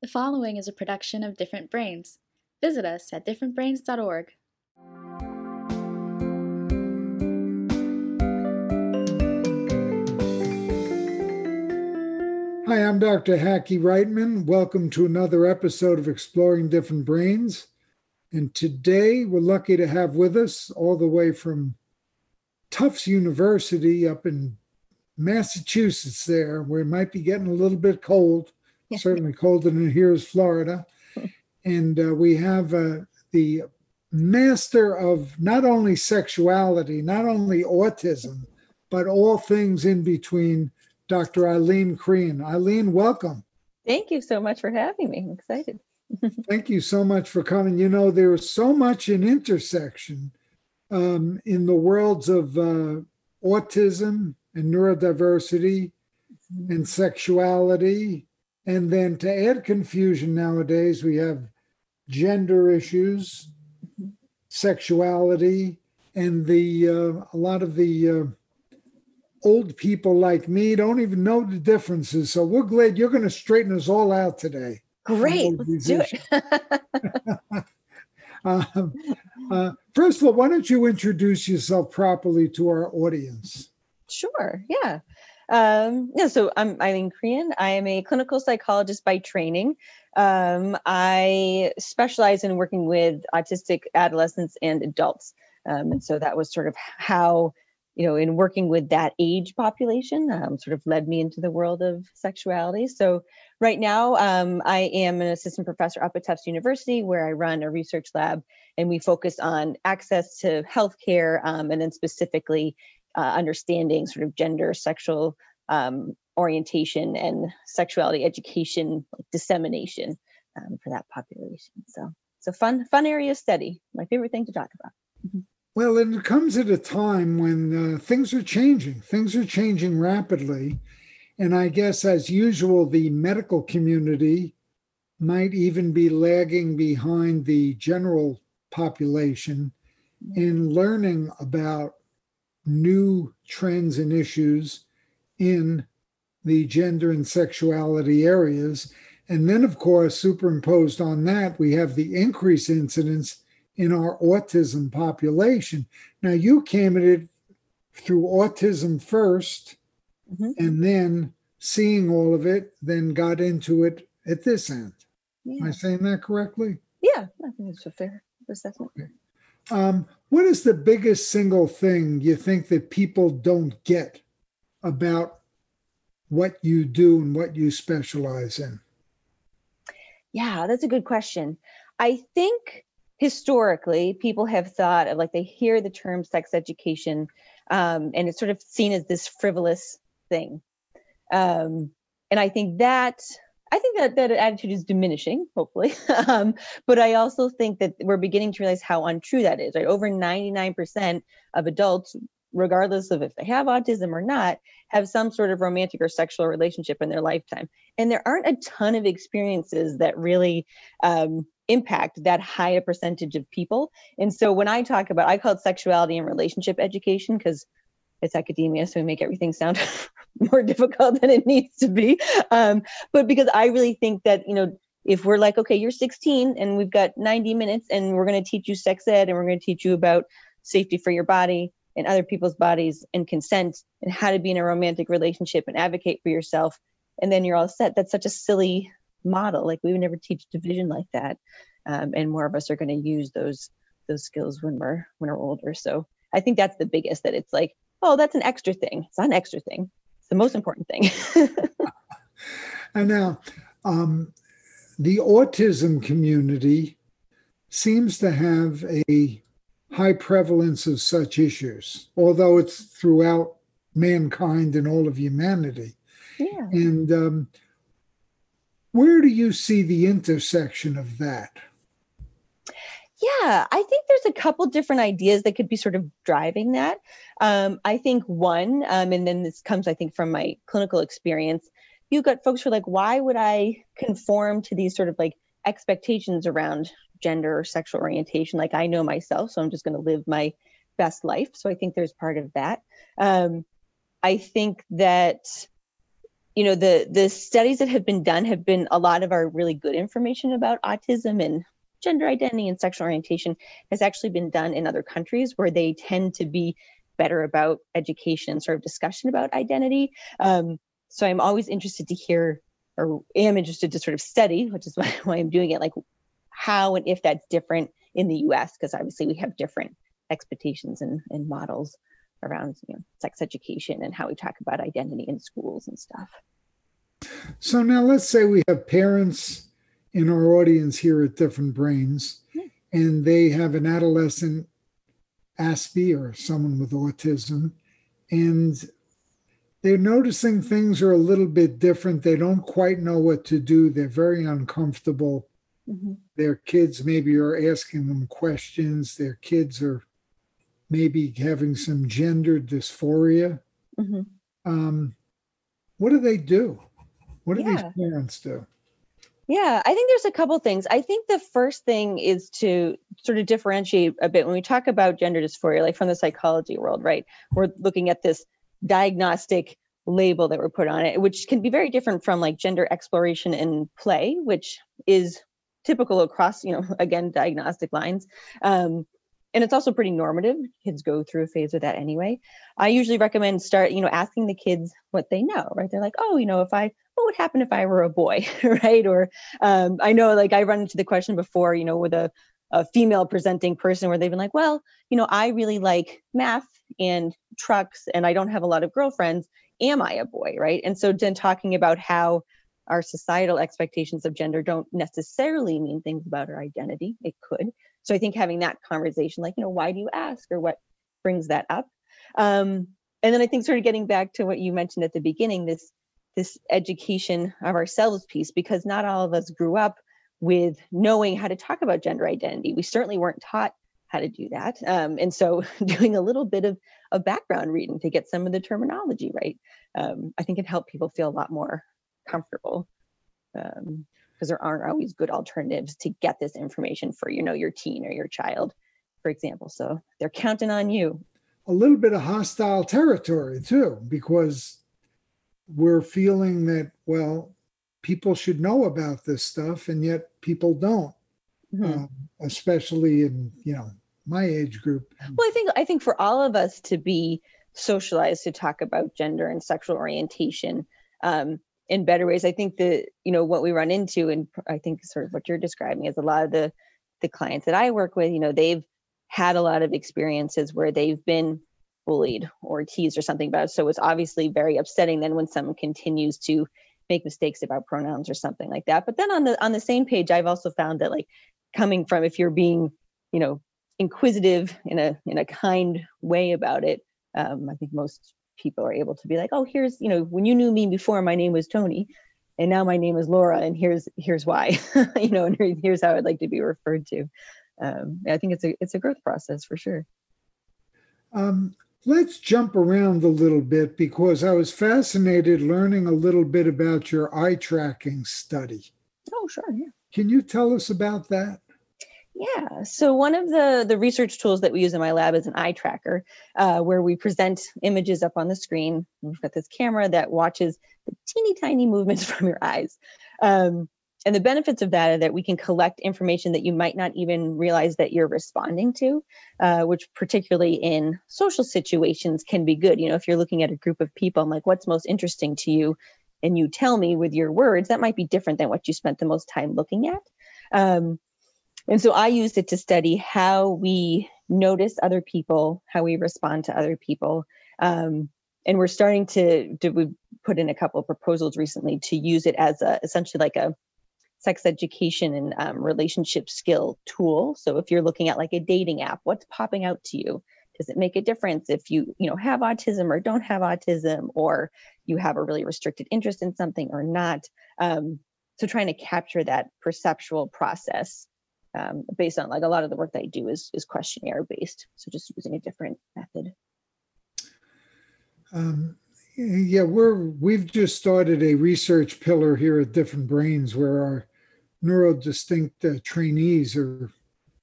The following is a production of Different Brains. Visit us at differentbrains.org. Hi, I'm Dr. Hackie Reitman. Welcome to another episode of Exploring Different Brains. And today we're lucky to have with us, all the way from Tufts University up in Massachusetts, there, where it might be getting a little bit cold, certainly colder than here is Florida. And uh, we have uh, the master of not only sexuality, not only autism, but all things in between Dr. Eileen Crehan. Eileen, welcome. Thank you so much for having me. I'm excited. Thank you so much for coming. You know, there is so much in intersection um, in the worlds of uh, autism and neurodiversity and sexuality. And then to add confusion nowadays, we have gender issues, sexuality, and the uh, a lot of the uh, old people like me don't even know the differences. So we're glad you're going to straighten us all out today. Great, let's do it. um, uh, first of all, why don't you introduce yourself properly to our audience? sure, yeah. Um, yeah, so I'm Eileen Crehan. I am a clinical psychologist by training. Um, I specialize in working with autistic adolescents and adults. Um, and so that was sort of how you know, in working with that age population, um, sort of led me into the world of sexuality. So, right now, um, I am an assistant professor up at Tufts University, where I run a research lab, and we focus on access to healthcare, um, and then specifically uh, understanding sort of gender, sexual um, orientation, and sexuality education like dissemination um, for that population. So, it's a fun, fun area of study. My favorite thing to talk about. Mm-hmm. Well, and it comes at a time when uh, things are changing. Things are changing rapidly. And I guess, as usual, the medical community might even be lagging behind the general population in learning about new trends and issues in the gender and sexuality areas. And then, of course, superimposed on that, we have the increased incidence in our autism population. Now, you came at it through autism 1st mm-hmm. and then seeing all of it, then got into it at this end. Yeah. Am I saying that correctly? Yeah, I think it's a fair assessment. Okay. Um, what is the biggest single thing you think that people don't get about what you do and what you specialize in? Yeah, that's a good question. I think historically people have thought of like they hear the term sex education um, and it's sort of seen as this frivolous thing um, and i think that i think that that attitude is diminishing hopefully um, but i also think that we're beginning to realize how untrue that is right over 99% of adults regardless of if they have autism or not have some sort of romantic or sexual relationship in their lifetime and there aren't a ton of experiences that really um, impact that high a percentage of people. And so when I talk about, I call it sexuality and relationship education because it's academia, so we make everything sound more difficult than it needs to be. Um, but because I really think that, you know, if we're like, okay, you're 16 and we've got 90 minutes and we're going to teach you sex ed and we're going to teach you about safety for your body and other people's bodies and consent and how to be in a romantic relationship and advocate for yourself. And then you're all set. That's such a silly model. Like we would never teach division like that, um, and more of us are going to use those those skills when we're when we're older. So I think that's the biggest. That it's like, oh, that's an extra thing. It's not an extra thing. The most important thing. and now, um, the autism community seems to have a high prevalence of such issues, although it's throughout mankind and all of humanity. Yeah. And um, where do you see the intersection of that? Yeah, I think there's a couple different ideas that could be sort of driving that. Um, I think one, um, and then this comes, I think, from my clinical experience. You've got folks who are like, why would I conform to these sort of like expectations around gender or sexual orientation? Like I know myself, so I'm just going to live my best life. So I think there's part of that. Um, I think that you know the the studies that have been done have been a lot of our really good information about autism and gender identity and sexual orientation has actually been done in other countries where they tend to be better about education and sort of discussion about identity. Um, so i'm always interested to hear or am interested to sort of study which is why, why i'm doing it like how and if that's different in the us because obviously we have different expectations and, and models around you know, sex education and how we talk about identity in schools and stuff. So now let's say we have parents in our audience here at Different Brains, and they have an adolescent Aspie or someone with autism, and they're noticing things are a little bit different. They don't quite know what to do. They're very uncomfortable. Mm-hmm. Their kids maybe are asking them questions. Their kids are maybe having some gender dysphoria. Mm-hmm. Um, what do they do? What do Yeah. these parents do? Yeah, I think there's a couple things. I think the first thing is to sort of differentiate a bit when we talk about gender dysphoria, like from the psychology world, right? We're looking at this diagnostic label that we're put on it, which can be very different from like gender exploration and play, which is typical across, you know, again, diagnostic lines. Um, and it's also pretty normative. Kids go through a phase of that anyway. I usually recommend start, you know, asking the kids what they know, right? They're like, oh, you know, if I, what would happen if I were a boy, right? Or um, I know, like, I run into the question before, you know, with a, a female presenting person where they've been like, well, you know, I really like math and trucks and I don't have a lot of girlfriends. Am I a boy, right? And so then talking about how our societal expectations of gender don't necessarily mean things about our identity. It could. So I think having that conversation, like, you know, why do you ask or what brings that up? Um, and then I think sort of getting back to what you mentioned at the beginning, this this education of ourselves piece, because not all of us grew up with knowing how to talk about gender identity. We certainly weren't taught how to do that. Um, and so doing a little bit of, of background reading to get some of the terminology right, um, I think can help people feel a lot more comfortable. Um, because there aren't always good alternatives to get this information for you know your teen or your child for example so they're counting on you a little bit of hostile territory too, because we're feeling that, well, people should know about this stuff, and yet people don't, Mhm. um, especially in, you know, my age group. well i think i think for all of us to be socialized to talk about gender and sexual orientation um, in better ways i think that you know what we run into and i think sort of what you're describing is a lot of the the clients that i work with you know they've had a lot of experiences where they've been bullied or teased or something about it. so it's obviously very upsetting then when someone continues to make mistakes about pronouns or something like that but then on the on the same page i've also found that like coming from if you're being you know inquisitive in a in a kind way about it um, i think most people are able to be like oh here's you know when you knew me before my name was tony and now my name is laura and here's here's why you know and here's how i'd like to be referred to um, i think it's a it's a growth process for sure Um, let's jump around a little bit because I was fascinated learning a little bit about your eye tracking study. oh sure yeah Can you tell us about that? Yeah. So one of the the research tools that we use in my lab is an eye tracker, uh, where we present images up on the screen. We've got this camera that watches the teeny tiny movements from your eyes. Um, and the benefits of that are that we can collect information that you might not even realize that you're responding to, uh, which particularly in social situations can be good. You know, if you're looking at a group of people, I'm like, what's most interesting to you? And you tell me with your words, that might be different than what you spent the most time looking at. Um, and so I used it to study how we notice other people, how we respond to other people. Um, and we're starting to, to we put in a couple of proposals recently to use it as a essentially like a sex education and um, relationship skill tool. So if you're looking at like a dating app, what's popping out to you? Does it make a difference if you, you know, have autism or don't have autism, or you have a really restricted interest in something or not? Um, so trying to capture that perceptual process um, based on like a lot of the work that I do is is questionnaire based. So just using a different method. Um, yeah, we're we've just started a research pillar here at Different Brains where our neurodistinct uh, trainees are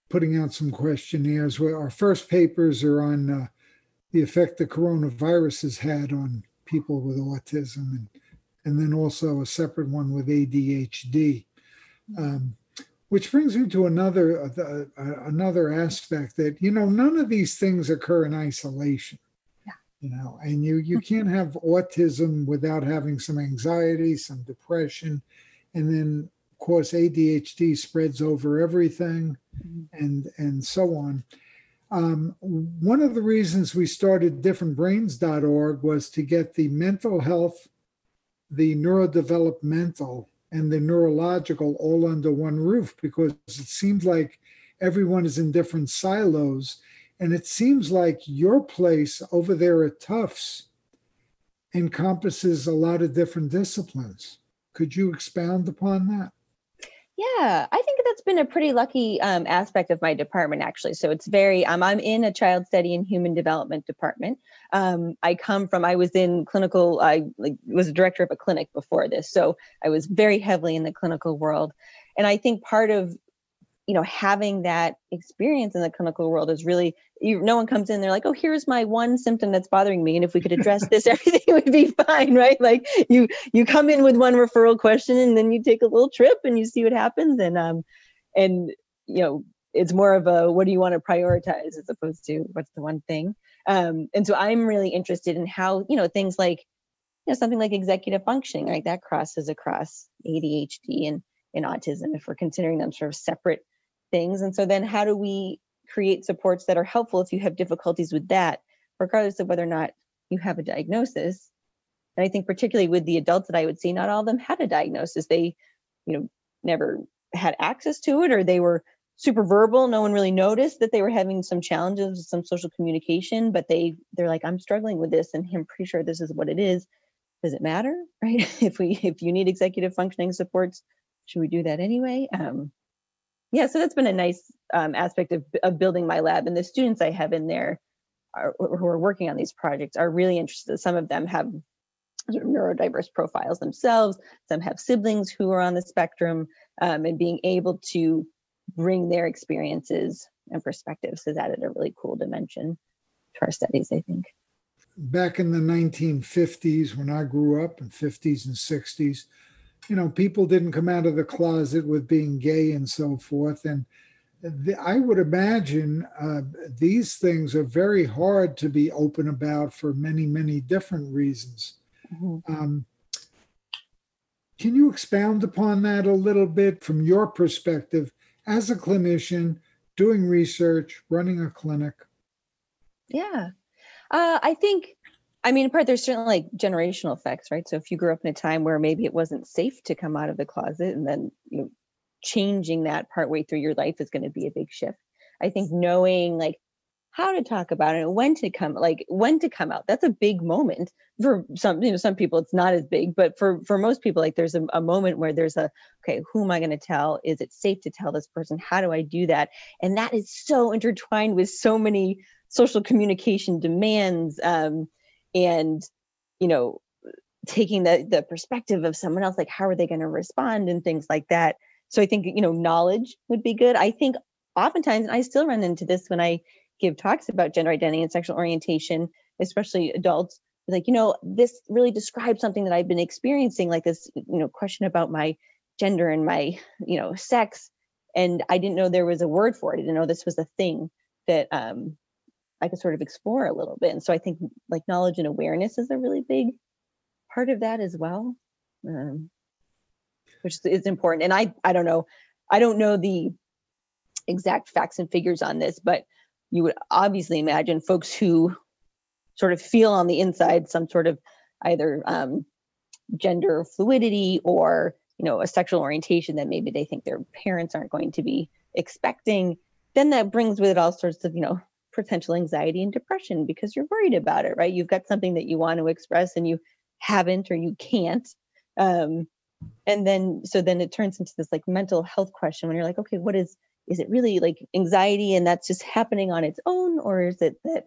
putting out some questionnaires. Where our first papers are on uh, the effect the coronavirus has had on people with autism and and then also a separate one with ADHD. Um, which brings me to another uh, uh, another aspect that you know none of these things occur in isolation. Yeah. You know, and you you can't have autism without having some anxiety, some depression, and then of course ADHD spreads over everything, Mhm. and and so on. Um, one of the reasons we started differentbrains.org was to get the mental health, the neurodevelopmental, and the neurological all under one roof because it seems like everyone is in different silos. And it seems like your place over there at Tufts encompasses a lot of different disciplines. Could you expound upon that? Yeah, I think that's been a pretty lucky um, aspect of my department, actually. So it's very, um, I'm in a child study and human development department. Um, I come from, I was in clinical, I like, was a director of a clinic before this. So I was very heavily in the clinical world. And I think part of, you know, having that experience in the clinical world is really, you, no one comes in, they're like, oh, here's my one symptom that's bothering me. And if we could address this, everything would be fine, right? Like you, you come in with one referral question and then you take a little trip and you see what happens. And, um, and, you know, it's more of a, what do you want to prioritize as opposed to what's the one thing? Um, and so I'm really interested in how, you know, things like, you know, something like executive functioning, right? That crosses across ADHD and, and autism if we're considering them sort of separate things. And so then how do we create supports that are helpful if you have difficulties with that, regardless of whether or not you have a diagnosis? And I think particularly with the adults that I would see, not all of them had a diagnosis. They, you know, never had access to it or they were super verbal. No one really noticed that they were having some challenges with some social communication, but they they're like, I'm struggling with this and I'm pretty sure this is what it is. Does it matter? Right. if we if you need executive functioning supports, should we do that anyway? Um, yeah, so that's been a nice um, aspect of, of building my lab. And the students I have in there are, who are working on these projects are really interested. Some of them have sort of neurodiverse profiles themselves. Some have siblings who are on the spectrum, um, and being able to bring their experiences and perspectives has added a really cool dimension to our studies. I think. Back in the 1950s, when I grew up, in 50s and 60s, you know, people didn't come out of the closet with being gay and so forth. And the, I would imagine uh, these things are very hard to be open about for many, many different reasons. Mm-hmm. Um, can you expound upon that a little bit from your perspective as a clinician doing research, running a clinic? Yeah. Uh, I think, I mean, in part, there's certainly like generational effects, right? So if you grew up in a time where maybe it wasn't safe to come out of the closet and then, you know, changing that partway through your life is going to be a big shift. I think knowing like how to talk about it when to come like when to come out that's a big moment for some you know some people it's not as big but for for most people like there's a, a moment where there's a okay who am i going to tell is it safe to tell this person how do i do that and that is so intertwined with so many social communication demands um, and you know taking the the perspective of someone else like how are they going to respond and things like that. So i think you know knowledge would be good. I think oftentimes and i still run into this when i give talks about gender identity and sexual orientation especially adults like you know this really describes something that i've been experiencing like this you know question about my gender and my you know sex and i didn't know there was a word for it. I didn't know this was a thing that um i could sort of explore a little bit and so i think like knowledge and awareness is a really big part of that as well um, which is important and i i don't know i don't know the exact facts and figures on this but you would obviously imagine folks who sort of feel on the inside some sort of either um, gender fluidity or you know a sexual orientation that maybe they think their parents aren't going to be expecting then that brings with it all sorts of you know potential anxiety and depression because you're worried about it right? You've got something that you want to express and you haven't or you can't um, and then so then it turns into this like mental health question when you're like okay what is is it really like anxiety and that's just happening on its own or is it that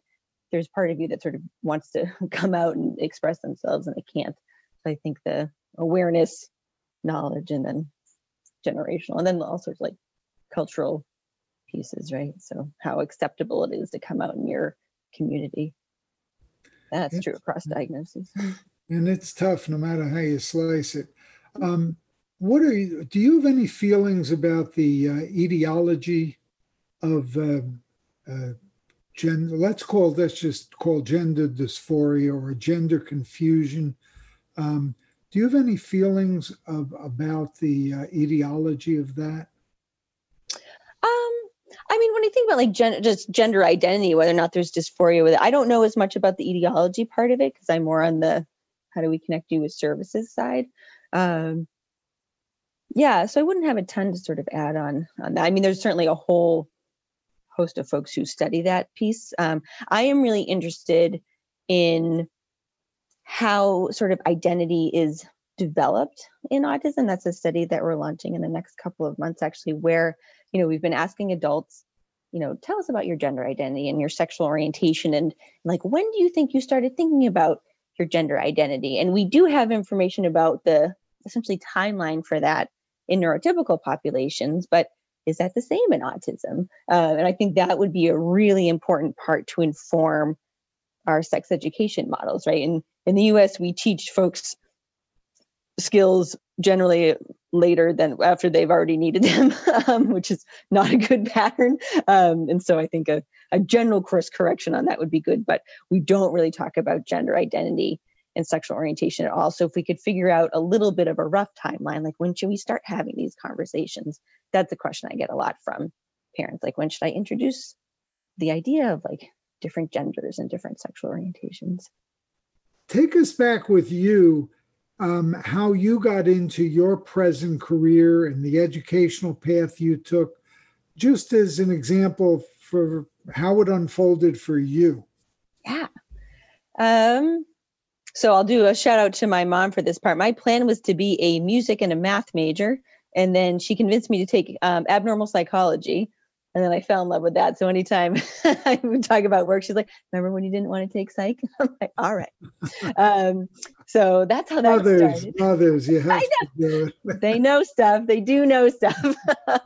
there's part of you that sort of wants to come out and express themselves and they can't? So i think the awareness knowledge and then generational and then all sorts like cultural pieces right so how acceptable it is to come out in your community that's true across diagnoses and it's tough no matter how you slice it. Um, what are you? Do you have any feelings about the uh, etiology of uh, uh, gender? Let's call this just call gender dysphoria or gender confusion. Um, do you have any feelings of about the uh, etiology of that? I mean, when I think about like gen- just gender identity, whether or not there's dysphoria with it, I don't know as much about the etiology part of it because I'm more on the how do we connect you with services side. Um, yeah, so I wouldn't have a ton to sort of add on on that. I mean, there's certainly a whole host of folks who study that piece. Um, I am really interested in how sort of identity is developed in autism. That's a study that we're launching in the next couple of months, actually, where you know we've been asking adults, you know, tell us about your gender identity and your sexual orientation, and like when do you think you started thinking about your gender identity? And we do have information about the essentially timeline for that in neurotypical populations, but is that the same in autism? Uh, and I think that would be a really important part to inform our sex education models, right? And in the US, we teach folks skills generally later than after they've already needed them, um, which is not a good pattern. Um, and so I think a, a general course correction on that would be good, but we don't really talk about gender identity and sexual orientation at all. So if we could figure out a little bit of a rough timeline, like when should we start having these conversations? That's a question I get a lot from parents. Like when should I introduce the idea of like different genders and different sexual orientations? Take us back with you, um, how you got into your present career and the educational path you took, just as an example for how it unfolded for you. Yeah. Um, so I'll do a shout out to my mom for this part. My plan was to be a music and a math major, and then she convinced me to take um, abnormal psychology. And then I fell in love with that. So anytime I would talk about work, she's like, "Remember when you didn't want to take psych?" I'm like, "All right." Um, so that's how that Others, started. others, you have I to do it. they know stuff. They do know stuff.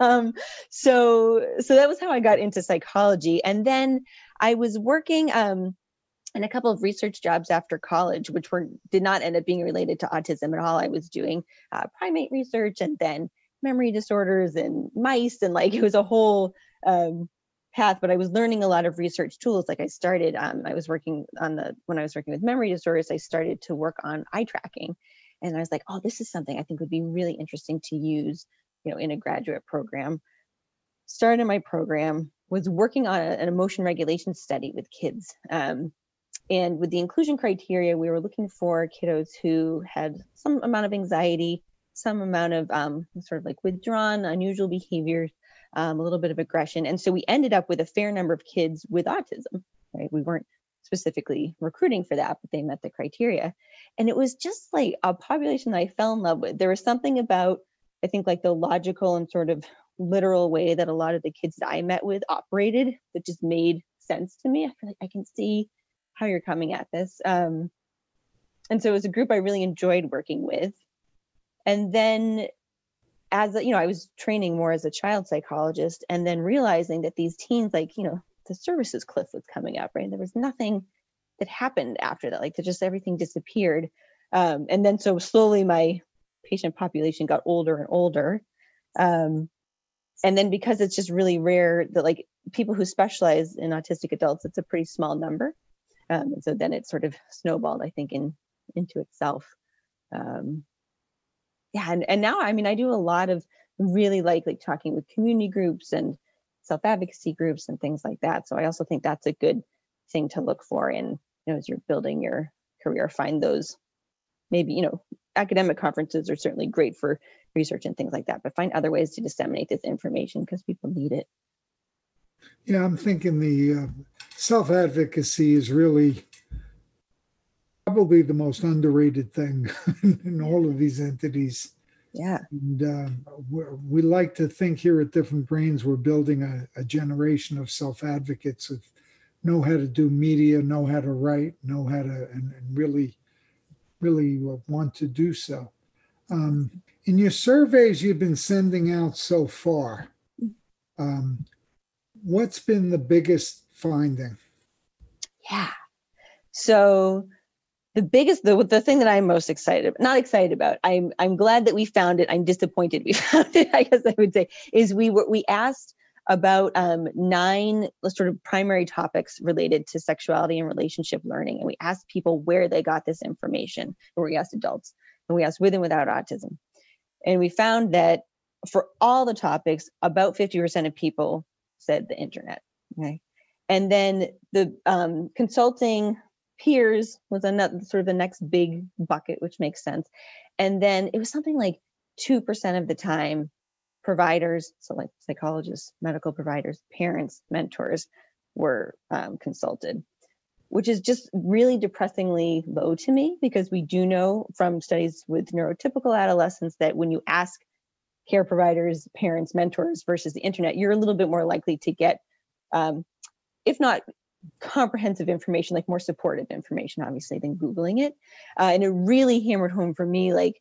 um, so so that was how I got into psychology. And then I was working. Um, and a couple of research jobs after college, which were did not end up being related to autism at all. I was doing uh, primate research and then memory disorders and mice, and like it was a whole um, path. But I was learning a lot of research tools. Like I started, um, I was working on the when I was working with memory disorders, I started to work on eye tracking, and I was like, oh, this is something I think would be really interesting to use, you know, in a graduate program. Started my program, was working on a, an emotion regulation study with kids. Um, and with the inclusion criteria, we were looking for kiddos who had some amount of anxiety, some amount of um, sort of like withdrawn, unusual behaviors, um, a little bit of aggression. And so we ended up with a fair number of kids with autism, right? We weren't specifically recruiting for that, but they met the criteria. And it was just like a population that I fell in love with. There was something about, I think, like the logical and sort of literal way that a lot of the kids that I met with operated that just made sense to me. I feel like I can see how you're coming at this. Um, and so it was a group I really enjoyed working with. And then as you know, I was training more as a child psychologist and then realizing that these teens, like, you know, the services cliff was coming up, right? There was nothing that happened after that, like just everything disappeared. Um, and then so slowly my patient population got older and older. Um, and then because it's just really rare that like people who specialize in autistic adults, it's a pretty small number. Um, and so then it sort of snowballed, I think, in into itself. Um, yeah, and, and now I mean I do a lot of really like like talking with community groups and self advocacy groups and things like that. So I also think that's a good thing to look for in you know as you're building your career. Find those maybe you know academic conferences are certainly great for research and things like that, but find other ways to disseminate this information because people need it. Yeah, I'm thinking the uh, self advocacy is really probably the most underrated thing in all of these entities. Yeah. And uh, we we like to think here at Different Brains, we're building a, a generation of self advocates who know how to do media, know how to write, know how to, and, and really, really want to do so. Um, in your surveys you've been sending out so far, um, what's been the biggest finding? Yeah. So the biggest the the thing that I'm most excited not excited about I'm I'm glad that we found it. I'm disappointed we found it I guess I would say is we were we asked about um, nine sort of primary topics related to sexuality and relationship learning and we asked people where they got this information. Or we asked adults and we asked with and without autism. And we found that for all the topics about 50% of people said the internet okay? And then the um, consulting peers was another sort of the next big bucket, which makes sense. And then it was something like 2% of the time, providers, so like psychologists, medical providers, parents, mentors were um, consulted, which is just really depressingly low to me because we do know from studies with neurotypical adolescents that when you ask care providers, parents, mentors versus the internet, you're a little bit more likely to get, um, if not comprehensive information, like more supportive information, obviously, than Googling it. Uh, and it really hammered home for me, like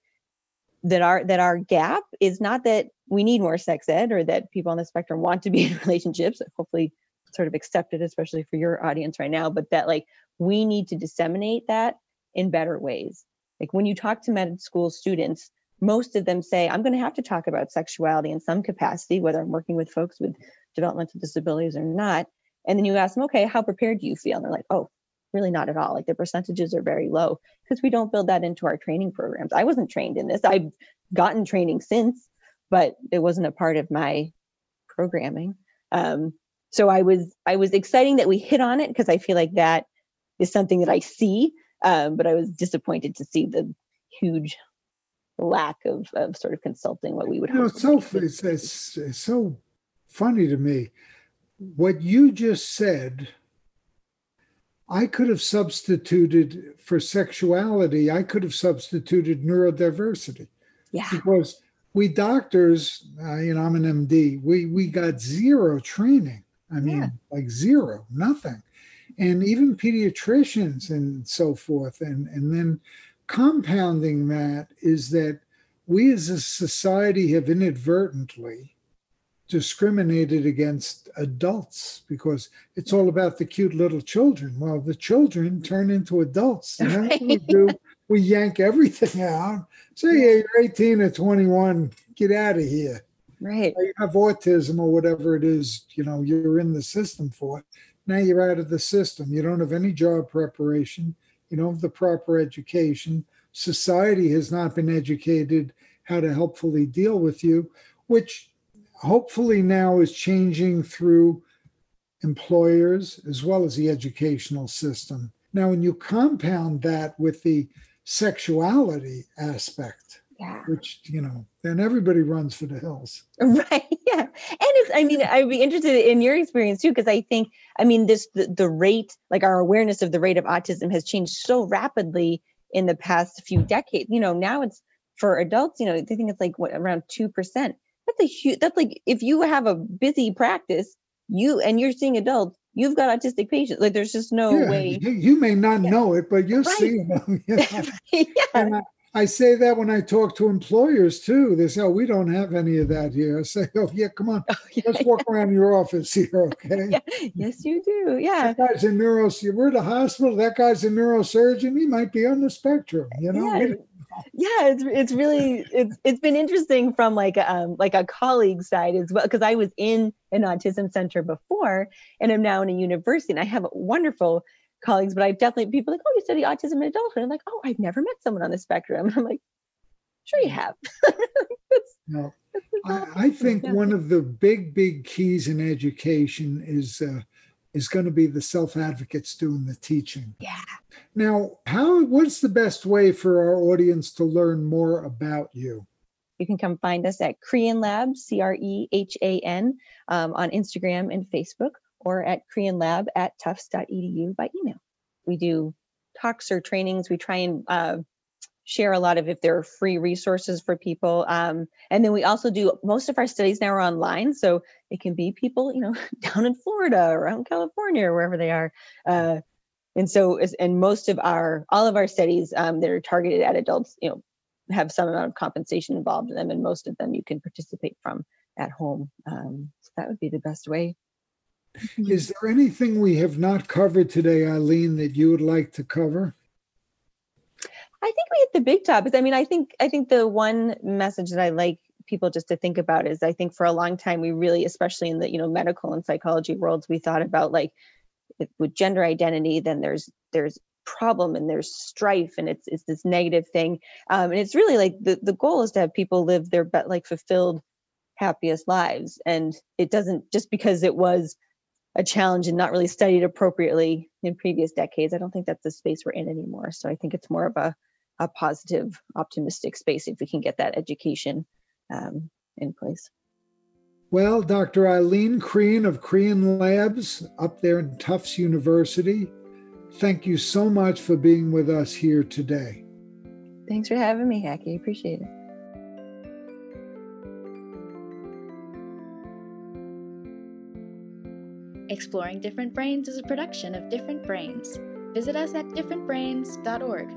that our that our gap is not that we need more sex ed or that people on the spectrum want to be in relationships. Hopefully, sort of accepted, especially for your audience right now. But that like we need to disseminate that in better ways. Like when you talk to med school students, most of them say, I'm going to have to talk about sexuality in some capacity, whether I'm working with folks with developmental disabilities or not. And then you ask them, okay, how prepared do you feel? And they're like, oh, really not at all. Like the percentages are very low because we don't build that into our training programs. I wasn't trained in this. I've gotten training since, but it wasn't a part of my programming. Um, so I was I was exciting that we hit on it because I feel like that is something that I see, um, but I was disappointed to see the huge lack of, of sort of consulting what we would. You know, it's so it's, it's, it's so funny to me what you just said, I could have substituted for sexuality, I could have substituted neurodiversity. Yeah. Because we doctors, uh, you know, I'm an MD, we, we got zero training. I mean, yeah. like zero, nothing. And even pediatricians and so forth. And, and then compounding that is that we as a society have inadvertently discriminated against adults because it's all about the cute little children. Well, the children turn into adults. And then what we do, we yank everything out. Say, yeah, you're 18 or 21, get out of here. Right. You have autism or whatever it is, you know, you're in the system for it. Now you're out of the system. You don't have any job preparation. You don't have the proper education. Society has not been educated how to helpfully deal with you, which hopefully now is changing through employers as well as the educational system. Now, when you compound that with the sexuality aspect, yeah. which, you know, then everybody runs for the hills. Right. Yeah. And it's, I mean, I'd be interested in your experience too, because I think, I mean, this, the, the rate, like our awareness of the rate of autism has changed so rapidly in the past few decades. You know, now it's for adults, you know, they think it's like what, around 2% that's a huge that's like if you have a busy practice you and you're seeing adults you've got autistic patients like there's just no yeah, way you, you, may not yeah. know it but you're right. seeing them yeah. yeah. I, I, say that when I talk to employers too. They say, "Oh, we don't have any of that here." I say, "Oh, yeah, come on, oh, yeah, let's walk around your office here, okay?" Yes, you do. Yeah, that guy's a neuro. We're at a hospital. That guy's a neurosurgeon. He might be on the spectrum. You know, yeah it's it's really it's it's been interesting from like um like a colleague side as well because i was in an autism center before and i'm now in a university and i have wonderful colleagues but i've definitely people like oh you study autism in adulthood. I'm like oh i've never met someone on the spectrum. And i'm like sure you have. No I, I, think yeah. one of the big big keys in education is uh, is going to be the self advocates doing the teaching. Yeah. Now, how what's the best way for our audience to learn more about you? You can come find us at Crehan Lab, C R E H A N, um, on Instagram and Facebook, or at Crehan Lab at tufts.edu by email. We do talks or trainings. We try and uh, share a lot of if there are free resources for people. Um, and then we also do most of our studies now are online, so it can be people, you know, down in Florida or out in California or wherever they are. Uh, and so, and most of our all of our studies um, that are targeted at adults, you know, have some amount of compensation involved in them, and most of them you can participate from at home. Um, so that would be the best way. Is there anything we have not covered today, Eileen, that you would like to cover? I think we hit the big topics. I mean, I think I think the one message that I like people just to think about is I think for a long time we really, especially in the you know medical and psychology worlds, we thought about like with gender identity, then there's there's problem and there's strife and it's it's this negative thing. Um, and it's really like the the goal is to have people live their but like fulfilled, happiest lives. And it doesn't just because it was a challenge and not really studied appropriately in previous decades. I don't think that's the space we're in anymore. So I think it's more of a a positive, optimistic space if we can get that education um, in place. Well, Dr. Eileen Crehan of Crehan Labs up there in Tufts University, thank you so much for being with us here today. Thanks for having me, Hackie. Appreciate it. Exploring Different Brains is a production of Different Brains. Visit us at differentbrains.org.